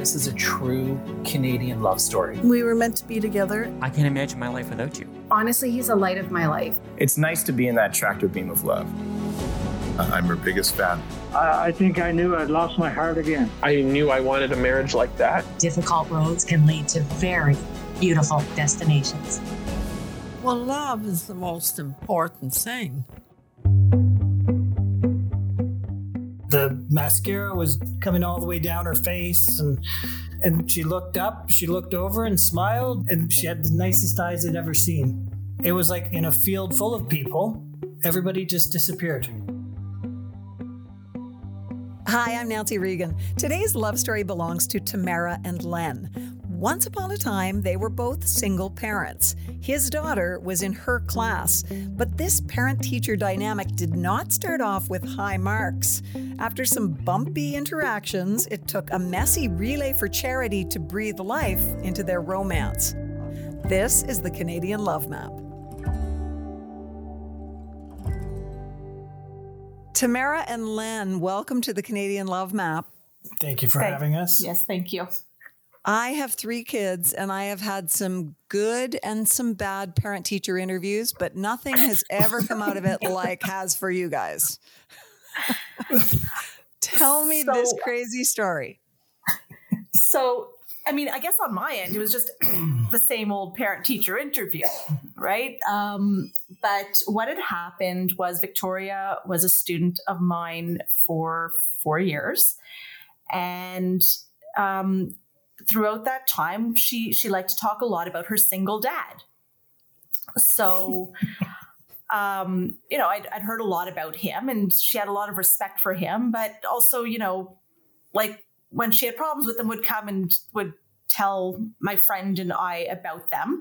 This is a true Canadian love story. We were meant to be together. I can't imagine my life without you. Honestly, he's the light of my life. It's nice to be in that tractor beam of love. I'm her biggest fan. I, I think I knew I'd lost my heart again. I knew I wanted a marriage like that. Difficult roads can lead to very beautiful destinations. Well, love is the most important thing. The mascara was coming all the way down her face and and she looked up she looked over and smiled and she had the nicest eyes i'd ever seen it was like in a field full of people everybody just disappeared Hi, I'm Nancy Regan. Today's love story belongs to Tamara and Len. Once upon a time, they were both single parents. His daughter was in her class, but this parent teacher dynamic did not start off with high marks. After some bumpy interactions, it took a messy relay for charity to breathe life into their romance. This is the Canadian Love Map. Tamara and Len, welcome to the Canadian Love Map. thank you for thank, having us yes thank you I have three kids and I have had some good and some bad parent teacher interviews, but nothing has ever come out of it like has for you guys. Tell me so, this crazy story. So, I mean, I guess on my end, it was just the same old parent teacher interview, right? Um, but what had happened was Victoria was a student of mine for four years. And um, throughout that time, she she liked to talk a lot about her single dad. So, um, you know, I'd, I'd heard a lot about him, and she had a lot of respect for him. But also, you know, like when she had problems with him, would come and would tell my friend and I about them.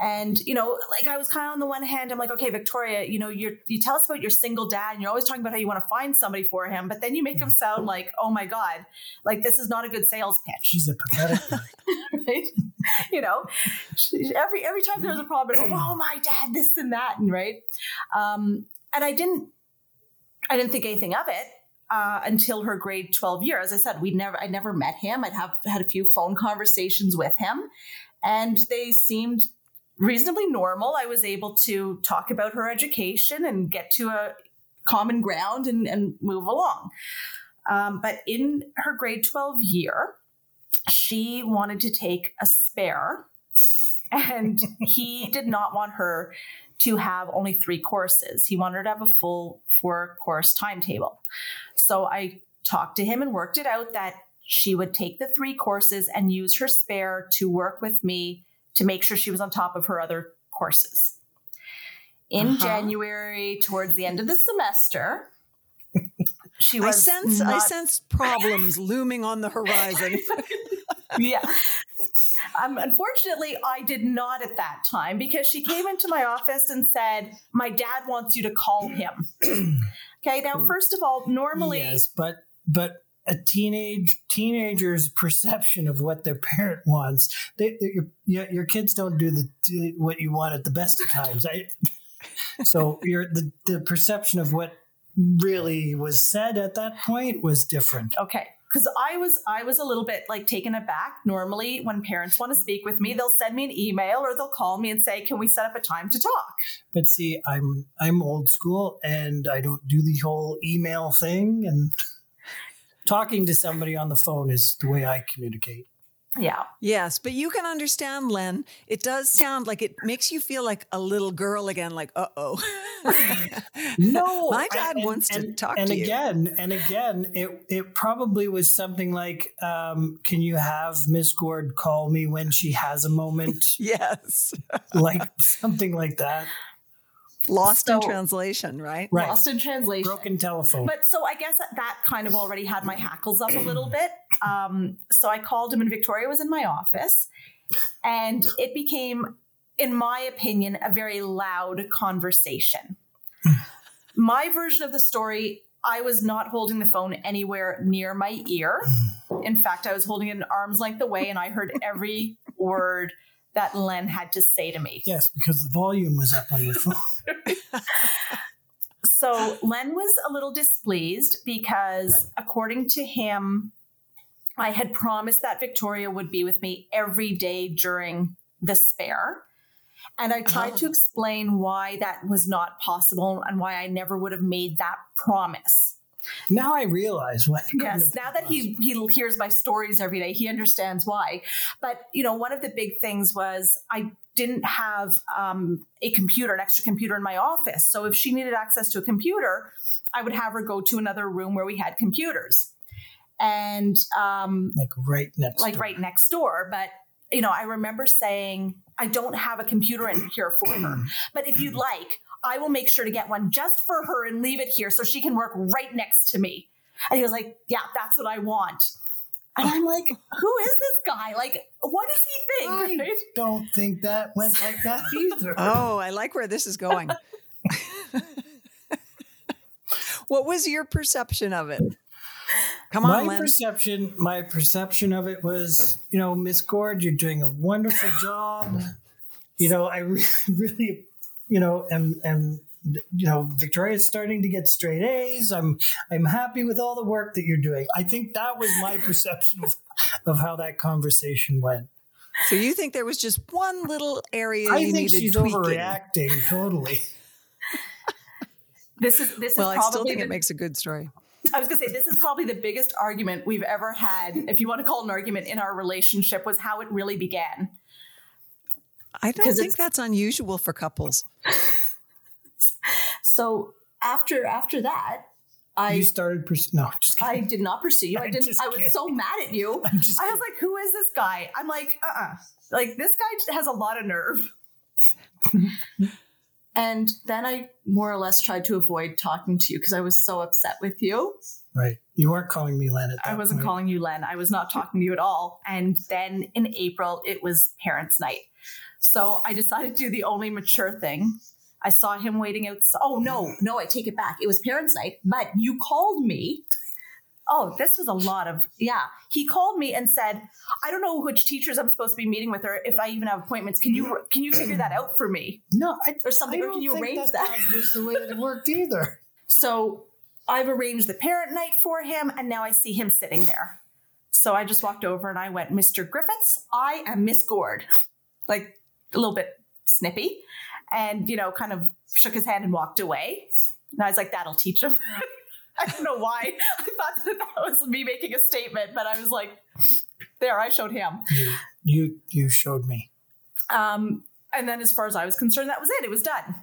And, you know, like I was kind of on the one hand, I'm like, okay, Victoria, you know, you you tell us about your single dad and you're always talking about how you want to find somebody for him, but then you make him sound like, oh my God, like this is not a good sales pitch. She's a pathetic right? You know, every every time there was a problem, like, oh my dad, this and that, and right. Um, and I didn't I didn't think anything of it uh, until her grade 12 year. As I said, we never, I never met him. I'd have had a few phone conversations with him and they seemed reasonably normal. I was able to talk about her education and get to a common ground and, and move along. Um, but in her grade 12 year, she wanted to take a spare and he did not want her to have only three courses. He wanted to have a full four course timetable. So I talked to him and worked it out that she would take the three courses and use her spare to work with me to make sure she was on top of her other courses. In uh-huh. January, towards the end of the semester, she was. I sense not- I sense problems looming on the horizon. yeah. Um, unfortunately, I did not at that time because she came into my office and said, My dad wants you to call him. okay, now, first of all, normally. Yes, but, but, a teenage teenager's perception of what their parent wants. They, your, your kids don't do the what you want at the best of times. I, so your the the perception of what really was said at that point was different. Okay because I was I was a little bit like taken aback. Normally, when parents want to speak with me, they'll send me an email or they'll call me and say, "Can we set up a time to talk?" But see, I'm I'm old school and I don't do the whole email thing. And talking to somebody on the phone is the way I communicate. Yeah. Yes, but you can understand, Len. It does sound like it makes you feel like a little girl again, like, uh oh. no. My dad and, wants and, to talk and to again, you. And again, it it probably was something like, um, can you have Miss Gord call me when she has a moment? yes. like something like that. Lost in translation, right? Right. Lost in translation. Broken telephone. But so I guess that, that kind of already had my hackles up a little bit. Um, so I called him, and Victoria was in my office, and it became, in my opinion, a very loud conversation. my version of the story. I was not holding the phone anywhere near my ear. In fact, I was holding it an arm's length away, and I heard every word that Len had to say to me. yes, because the volume was up on your phone. So Len was a little displeased because, according to him, I had promised that Victoria would be with me every day during the spare. And I tried oh. to explain why that was not possible and why I never would have made that promise. Now I realize why. Yes, now that he he hears my stories every day, he understands why. But you know, one of the big things was I didn't have um, a computer, an extra computer in my office. So if she needed access to a computer, I would have her go to another room where we had computers, and um, like right next. like door. right next door. But you know, I remember saying, I don't have a computer in here for her. But if you'd like, I will make sure to get one just for her and leave it here so she can work right next to me. And he was like, Yeah, that's what I want. And I'm like, Who is this guy? Like, what does he think? I Right? don't think that went like that either. Oh, I like where this is going. what was your perception of it? Come my on, Len. perception, my perception of it was, you know, Miss Gord, you're doing a wonderful job. You know, I re- really, you know, am am you know, Victoria's starting to get straight A's. I'm I'm happy with all the work that you're doing. I think that was my perception of, of how that conversation went. so you think there was just one little area I you think needed she's tweaking? overreacting totally. This is this Well, is I still think the, it makes a good story. I was gonna say this is probably the biggest argument we've ever had, if you want to call it an argument in our relationship, was how it really began. I don't think that's unusual for couples. So after after that, I you started pers- no, just I did not pursue you. I I'm didn't. just I was kidding. so mad at you. I'm just I was like, "Who is this guy?" I'm like, "Uh, uh like this guy has a lot of nerve." and then I more or less tried to avoid talking to you because I was so upset with you. right. You weren't calling me Len at that I wasn't point. calling you Len. I was not talking to you at all. And then in April, it was parents' night. So I decided to do the only mature thing. I saw him waiting out. Oh, no, no, I take it back. It was parents' night, but you called me. Oh, this was a lot of, yeah. He called me and said, I don't know which teachers I'm supposed to be meeting with or if I even have appointments. Can you, can you figure that out for me? No, I, Or something, I or can you arrange that, that? that was the way that it worked either. So I've arranged the parent night for him, and now I see him sitting there. So I just walked over and I went, Mr. Griffiths, I am Miss Gord. Like a little bit snippy. And, you know, kind of shook his hand and walked away. And I was like, that'll teach him. I don't know why. I thought that that was me making a statement, but I was like, there, I showed him. You, you, you showed me. Um, and then, as far as I was concerned, that was it. It was done.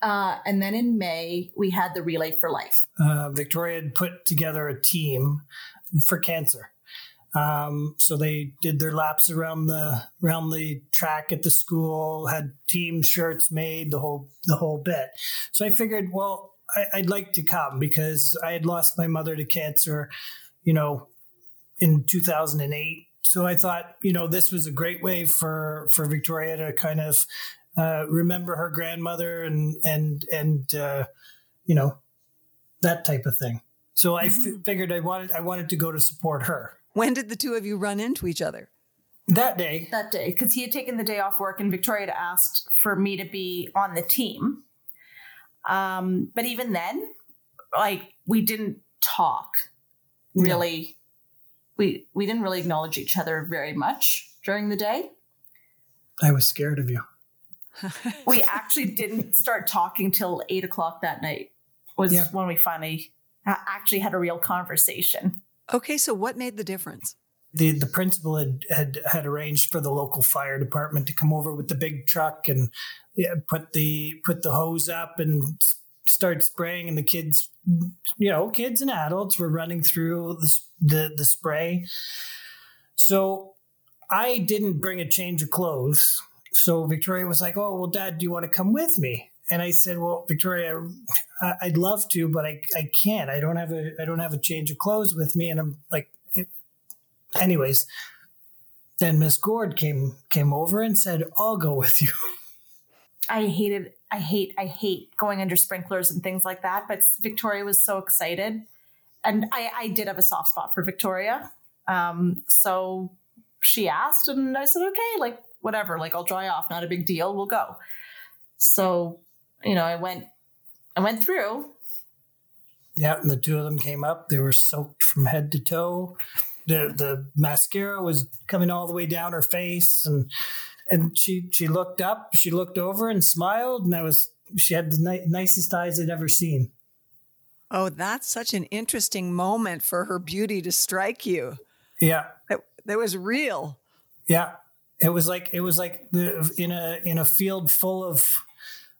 Uh, and then in May, we had the Relay for Life. Uh, Victoria had put together a team for cancer. Um, so they did their laps around the around the track at the school, had team shirts made, the whole the whole bit. So I figured, well, I, I'd like to come because I had lost my mother to cancer, you know, in 2008. So I thought, you know, this was a great way for for Victoria to kind of uh, remember her grandmother and and and uh, you know that type of thing. So I f- figured I wanted I wanted to go to support her When did the two of you run into each other? that day. that day because he had taken the day off work and Victoria had asked for me to be on the team. Um, but even then, like we didn't talk really. We we didn't really acknowledge each other very much during the day. I was scared of you. We actually didn't start talking till eight o'clock that night. Was Yeah. when we finally actually had a real conversation. Okay, so what made the difference? the The principal had had had arranged for the local fire department to come over with the big truck and yeah, put the put the hose up and start spraying, and the kids, you know, kids and adults were running through the the, the spray. So I didn't bring a change of clothes. so Victoria was like, "Oh, well, Dad, do you want to come with me?" And I said, "Well, Victoria, I'd love to, but I, I can't. I don't have a I don't have a change of clothes with me." And I'm like, anyways. Then Miss Gord came came over and said, "I'll go with you." I hated, I hate, I hate going under sprinklers and things like that. But Victoria was so excited, and I, I did have a soft spot for Victoria. Um, so she asked, and I said, "Okay, like whatever, like I'll dry off, not a big deal. We'll go." So, you know, I went, I went through. Yeah, and the two of them came up. They were soaked from head to toe. The the mascara was coming all the way down her face, and and she she looked up, she looked over and smiled, and I was she had the ni- nicest eyes I'd ever seen. Oh, that's such an interesting moment for her beauty to strike you. Yeah, it, that was real. Yeah, it was like it was like the in a in a field full of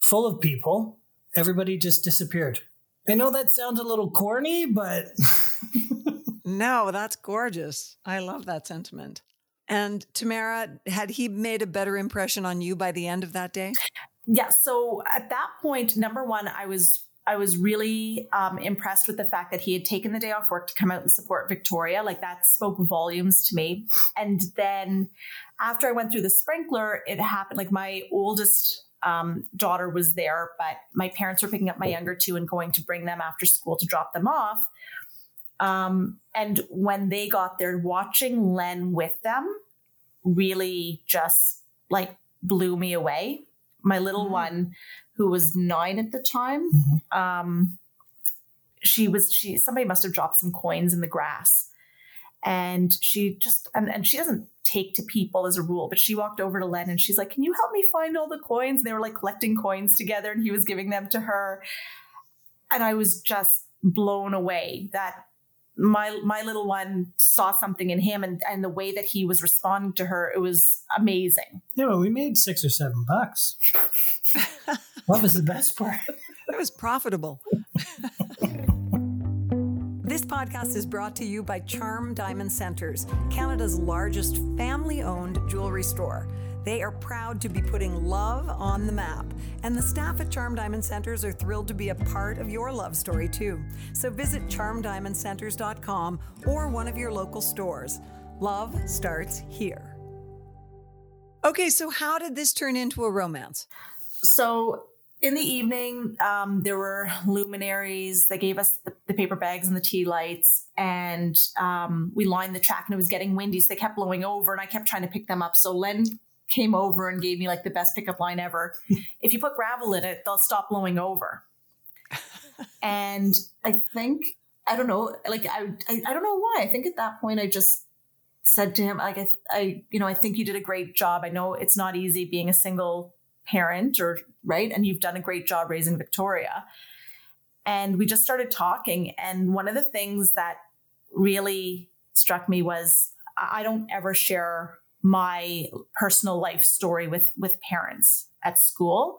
full of people, everybody just disappeared. I know that sounds a little corny, but no, that's gorgeous. I love that sentiment. And Tamara, had he made a better impression on you by the end of that day? Yeah. So at that point, number one, I was I was really um, impressed with the fact that he had taken the day off work to come out and support Victoria. Like that spoke volumes to me. And then after I went through the sprinkler, it happened like my oldest um, daughter was there, but my parents were picking up my younger two and going to bring them after school to drop them off. Um, and when they got there, watching Len with them really just like blew me away. My little mm-hmm. one, who was nine at the time, mm-hmm. um, she was she somebody must have dropped some coins in the grass, and she just and, and she doesn't take to people as a rule, but she walked over to Len and she's like, "Can you help me find all the coins?" And they were like collecting coins together, and he was giving them to her, and I was just blown away that my my little one saw something in him and and the way that he was responding to her it was amazing. Yeah well we made six or seven bucks. What was the best part? It was profitable This podcast is brought to you by Charm Diamond Centers, Canada's largest family owned jewelry store. They are proud to be putting love on the map. And the staff at Charm Diamond Centers are thrilled to be a part of your love story too. So visit charmdiamondcenters.com or one of your local stores. Love starts here. Okay, so how did this turn into a romance? So in the evening, um, there were luminaries. They gave us the, the, paper bags and the tea lights, and um, we lined the track. And it was getting windy, so they kept blowing over, and I kept trying to pick them up. So Len came over and gave me like the best pickup line ever. if you put gravel in it, they'll stop blowing over. and I think I don't know, like I, I, I don't know why. I think at that point I just said to him, like I, I, you know, I think you did a great job. I know it's not easy being a single parent, or right, and you've done a great job raising Victoria. And we just started talking, and one of the things that really struck me was I don't ever share my personal life story with with parents at school.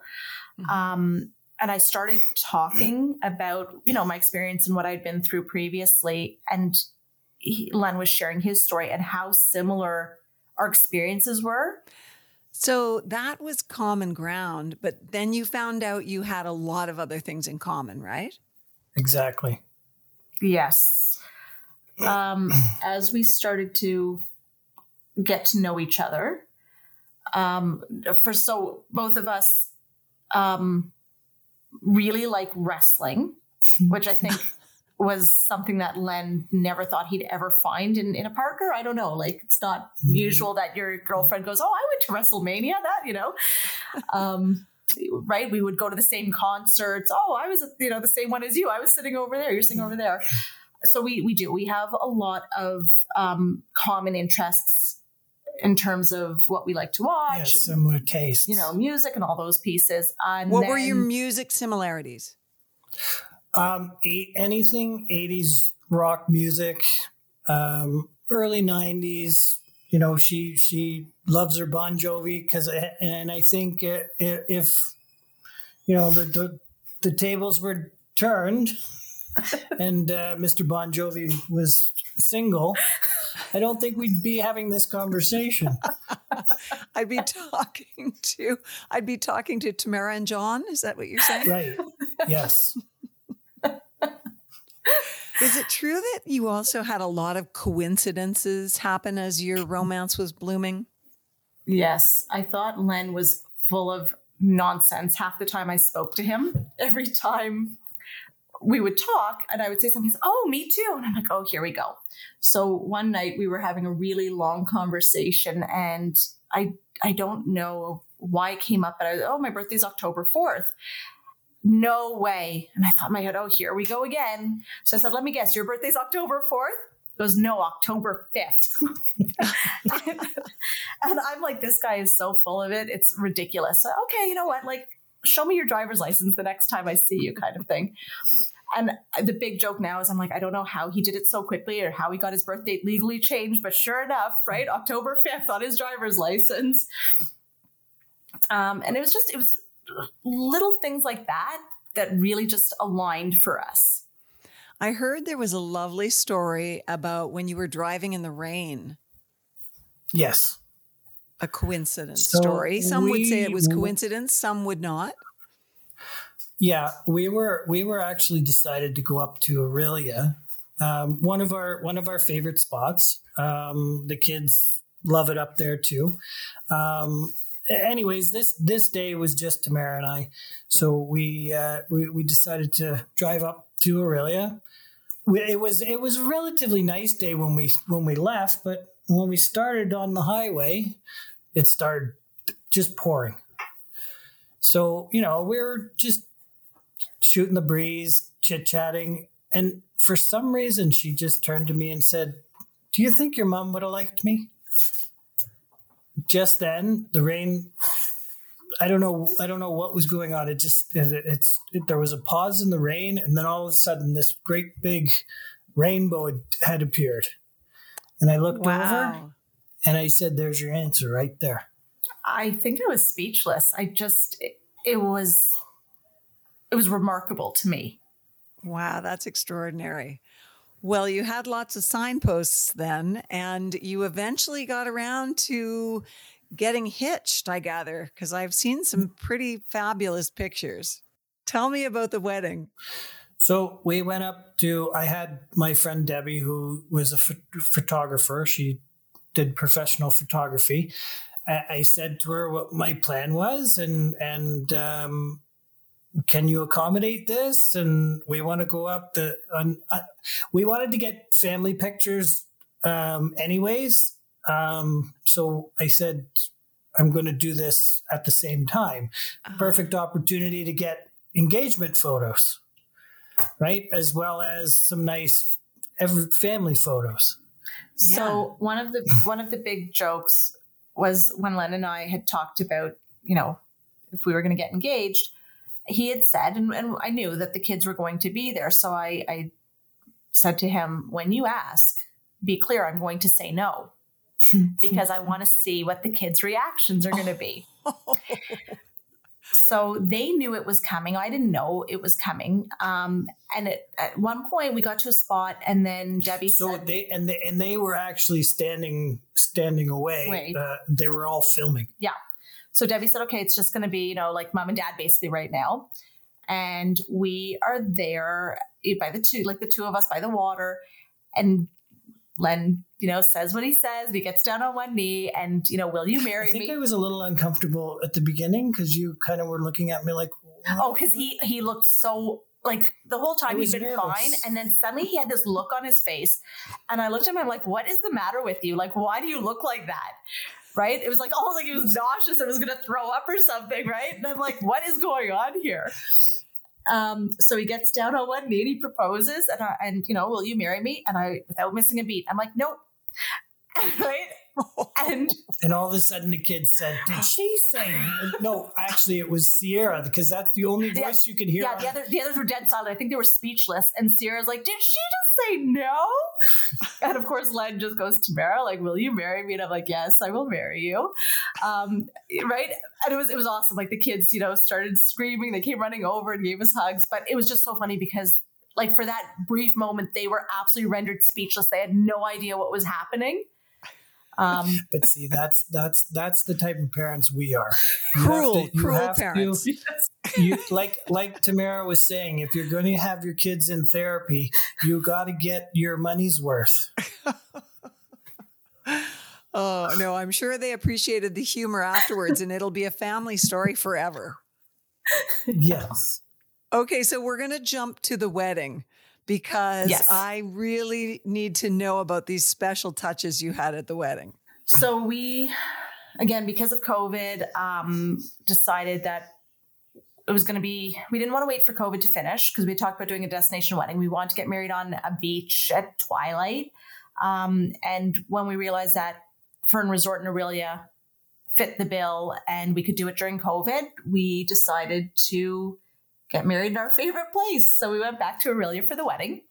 Mm-hmm. Um, and I started talking about, you know, my experience and what I'd been through previously. And he, Len was sharing his story and how similar our experiences were. So that was common ground, but then you found out you had a lot of other things in common, right? Exactly. Yes. Um, as we started to get to know each other. Um, for so both of us um, really like wrestling, which I think was something that Len never thought he'd ever find in, in a partner. I don't know. Like it's not mm-hmm. usual that your girlfriend goes, Oh, I went to WrestleMania, that, you know. Um, right. We would go to the same concerts. Oh, I was, you know, the same one as you. I was sitting over there. You're sitting over there. So we we do. We have a lot of um, common interests in terms of what we like to watch. Yeah, similar tastes. You know, music and all those pieces. And what then, were your music similarities? Um, anything 80s rock music, um, early 90s. You know, she she loves her Bon Jovi because, and I think if you know the the, the tables were turned, and uh, Mr. Bon Jovi was single, I don't think we'd be having this conversation. I'd be talking to I'd be talking to Tamara and John. Is that what you're saying? Right. Yes. Is it true that you also had a lot of coincidences happen as your romance was blooming? Yes, I thought Len was full of nonsense half the time I spoke to him. Every time we would talk and I would say something, oh, me too. And I'm like, oh, here we go. So one night we were having a really long conversation and I I don't know why it came up, but I was, oh, my birthday's October 4th. No way. And I thought my head, oh, here we go again. So I said, let me guess, your birthday's October 4th? He goes, no, October 5th. and I'm like, this guy is so full of it. It's ridiculous. So, okay, you know what? Like, show me your driver's license the next time I see you, kind of thing. And the big joke now is I'm like, I don't know how he did it so quickly or how he got his birth date legally changed, but sure enough, right? October 5th on his driver's license. Um, and it was just, it was little things like that that really just aligned for us. I heard there was a lovely story about when you were driving in the rain. Yes. A coincidence So story. Some would say it was coincidence, some would not. Yeah, we were we were actually decided to go up to Orillia, um, one of our one of our favorite spots. Um, the kids love it up there too. Um, anyways, this this day was just Tamara and I, so we uh, we we decided to drive up to Orillia. We, it was it was a relatively nice day when we when we left, but when we started on the highway, it started just pouring. So you know we were just shooting the breeze, chit chatting. And for some reason, she just turned to me and said, Do you think your mom would have liked me? Just then, the rain. I don't know. I don't know what was going on. It just it, it's it, there was a pause in the rain, and then all of a sudden, this great big rainbow had, had appeared. And I looked over, and I said, "There's your answer right there." I think I was speechless. I just, it, it was, it was remarkable to me. Wow, that's extraordinary. Well, you had lots of signposts then, and you eventually got around to getting hitched, I gather, because I've seen some pretty fabulous pictures. Tell me about the wedding. So we went up to. I had my friend Debbie, who was a ph- photographer. She did professional photography. I, I said to her what my plan was, and and um, can you accommodate this? And we want to go up the. On, uh, we wanted to get family pictures, um, anyways. Um, so I said, I'm going to do this at the same time. Perfect opportunity to get engagement photos right? As well as some nice every family photos. So one of the one of the big jokes was when Len and I had talked about, you know, if we were going to get engaged, he had said, and, and I knew that the kids were going to be there. So I, I said to him, when you ask, be clear, I'm going to say no because I want to see what the kids' reactions are going to be. So they knew it was coming. I didn't know it was coming. Um, and it, at one point, we got to a spot, and then Debbie So said, they and they and they were actually standing standing away. Uh, they were all filming. Yeah. So Debbie said, okay, it's just going to be, you know, like mom and dad basically right now. And we are there eh, by the two, like the two of us by the water. And Len, you know, says what he says. And he gets down on one knee and, you know, will you I marry think me? I was a little uncomfortable at the beginning because you kind of were looking at me like, Oh, because he he looked so like the whole time he'd was been nervous. fine, and then suddenly he had this look on his face, and I looked at him. I'm like, "What is the matter with you? Like, why do you look like that?" Right? It was like almost like he was nauseous and was going to throw up or something. Right? And I'm like, "What is going on here?" Um, so he gets down on one knee and he proposes, and I, and you know, will you marry me? And I, without missing a beat, I'm like, "Nope." right? And and all of a sudden the kid said, "Did she say?" no, actually, it was Sierra because that's the only Yeah. voice you could hear. Yeah, the other the others were dead silent. I think they were speechless. And Sierra's like, "Did she just say no?" and of course, Len just goes to Mara, like, "Will you marry me?" And I'm like, "Yes, I will marry you." Um, right? And it was it was awesome. Like the kids, you know, started screaming. They came running over and gave us hugs. But it was just so funny because, like, for that brief moment, they were absolutely rendered speechless. They had no idea what was happening. Um, but see, that's that's that's the type of parents we are. You Cruel, to- cruel have to- parents. you like like Tamara was saying, if you're going to have your kids in therapy, you got to get your money's worth. Oh, no, I'm sure they appreciated the humor afterwards, and it'll be a family story forever. Yes. Okay, so we're going to jump to the wedding because Yes. I really need to know about these special touches you had at the wedding. so we, again, because of COVID, um, decided that it was going to be, we didn't want to wait for COVID to finish because we talked about doing a destination wedding. We wanted to get married on a beach at twilight. Um, and when we realized that Fern Resort in Orillia fit the bill and we could do it during COVID, we decided to get married in our favorite place. So we went back to Orillia for the wedding.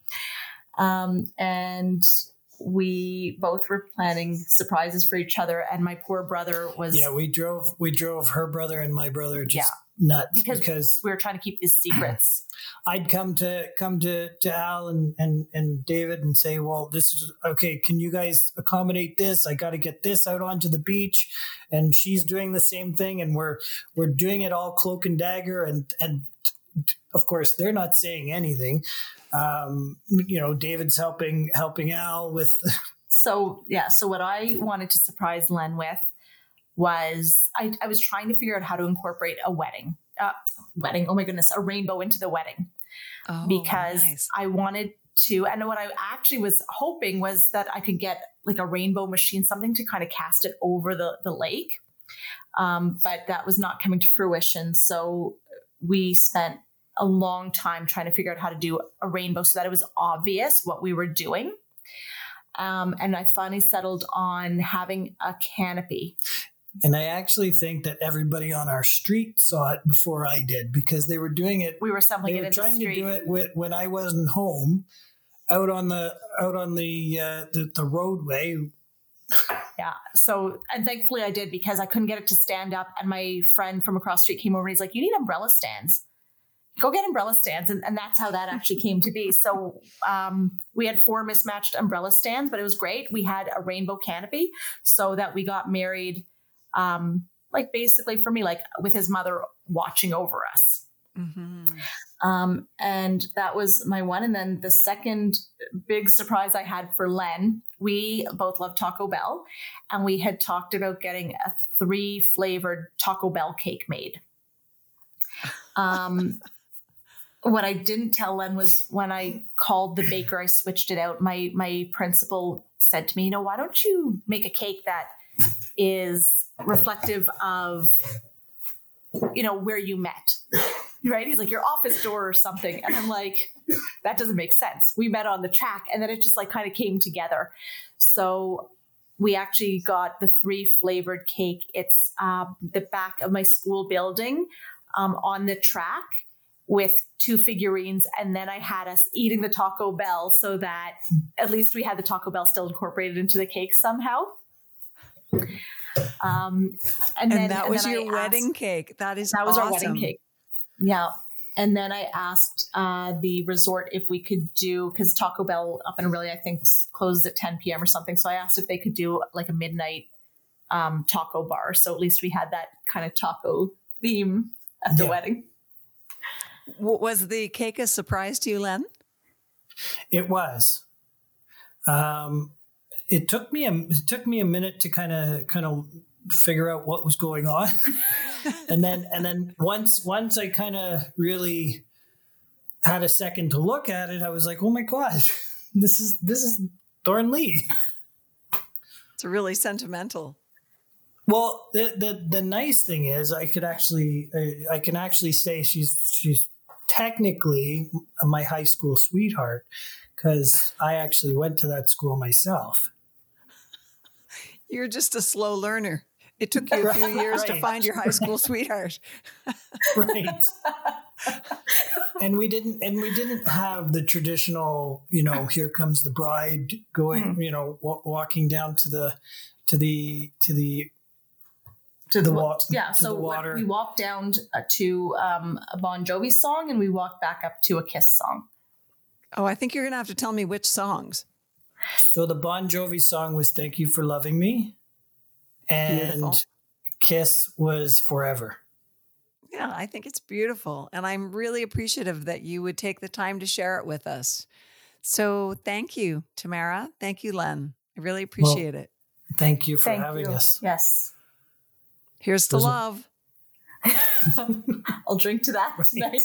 Um, and we both were planning surprises for each other. And my poor brother was, Yeah, we drove we drove her brother and my brother just Yeah. nuts Because- because, we were trying to keep these secrets. I'd come to come to to Al and, and and David and say, "Well, this is okay. Can you guys accommodate this? I got to get this out onto the beach." And she's doing the same thing, and we're we're doing it all cloak and dagger, and and of course they're not saying anything. Um, you know, David's helping helping Al with so yeah so what i wanted to surprise len with was I, I was trying to figure out how to incorporate a wedding uh, wedding oh my goodness a rainbow into the wedding Oh, because nice. i wanted to and what i actually was hoping was that i could get like a rainbow machine something to kind of cast it over the the lake um, but that was not coming to fruition so we spent a long time trying to figure out how to do a rainbow so that it was obvious what we were doing um, and I finally settled on having a canopy. And I actually think that everybody on our street saw it before I did because they were doing it. We were assembling They it were in the trying to do it with, when I wasn't home, out on the out on the uh, the, the roadway. Yeah. So, and thankfully I did because I couldn't get it to stand up. And my friend from across street came over and he's like, You need umbrella stands. Go get umbrella stands. And, and that's how that actually came to be. So, um, we had four mismatched umbrella stands, but it was great. We had a rainbow canopy so that we got married, um, like basically for me, like with his mother watching over us. Mhm. Um, and that was my one. And then the second big surprise I had for Len, we both love Taco Bell, and we had talked about getting a three flavored Taco Bell cake made. Um, what I didn't tell Len was when I called the baker, I switched it out. My my principal said to me, "You know, why don't you make a cake that is reflective of, you know, where you met?" Right? He's like, your office door or something. And I'm like, that doesn't make sense. We met on the track and then it just like kind of came together. So we actually got the three flavored cake. It's um, the back of my school building um, on the track with two figurines. And then I had us eating the Taco Bell so that at least we had the Taco Bell still incorporated into the cake somehow. Um, and, And, then, that and was then I your wedding asked- cake. That is that was our awesome. wedding cake. Yeah. And then I asked uh, the resort if we could do because Taco Bell up in Orillia I think closes at 10 p.m. or something. So I asked if they could do like a midnight um, taco bar. So at least we had that kind of taco theme at the Yeah. wedding. Was the cake a surprise to you, Len? It was. Um, it took me a it took me a minute to kind of kind of figure out what was going on, and then and then once once I kind of really had a second to look at it, I was like, oh my god, this is this is Thornlea." It's really sentimental. Well, the, the the nice thing is, I could actually, uh, I can actually say she's she's technically my high school sweetheart because I actually went to that school myself. You're just a slow learner. It took you a few years to find your high school sweetheart. right and we didn't and we didn't have the traditional you know here comes the bride going you know wa- walking down to the to the to the To the wa- wa- yeah. to So the water. we walked down uh, to um, a Bon Jovi song and we walked back up to a Kiss song. Oh, I think you're going to have to tell me which songs. so the bon jovi song was thank you for loving me and Beautiful. Kiss was forever. Yeah, I think it's beautiful. And I'm really appreciative that you would take the time to share it with us. So thank you, Tamara. Thank you, Len. I really appreciate it. Thank you for Thank having you. us. Yes. Here's to Those are- love. I'll drink to that tonight.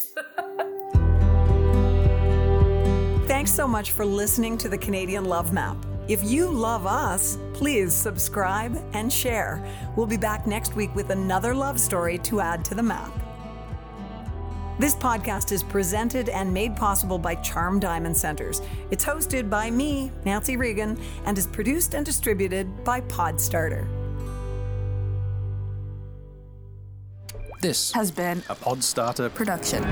Thanks so much for listening to the Canadian Love Map. If you love us, please subscribe and share. We'll be back next week with another love story to add to the map. This podcast is presented and made possible by Charm Diamond Centers. It's hosted by me, Nancy Regan, and is produced and distributed by Podstarter. This has been a Podstarter production.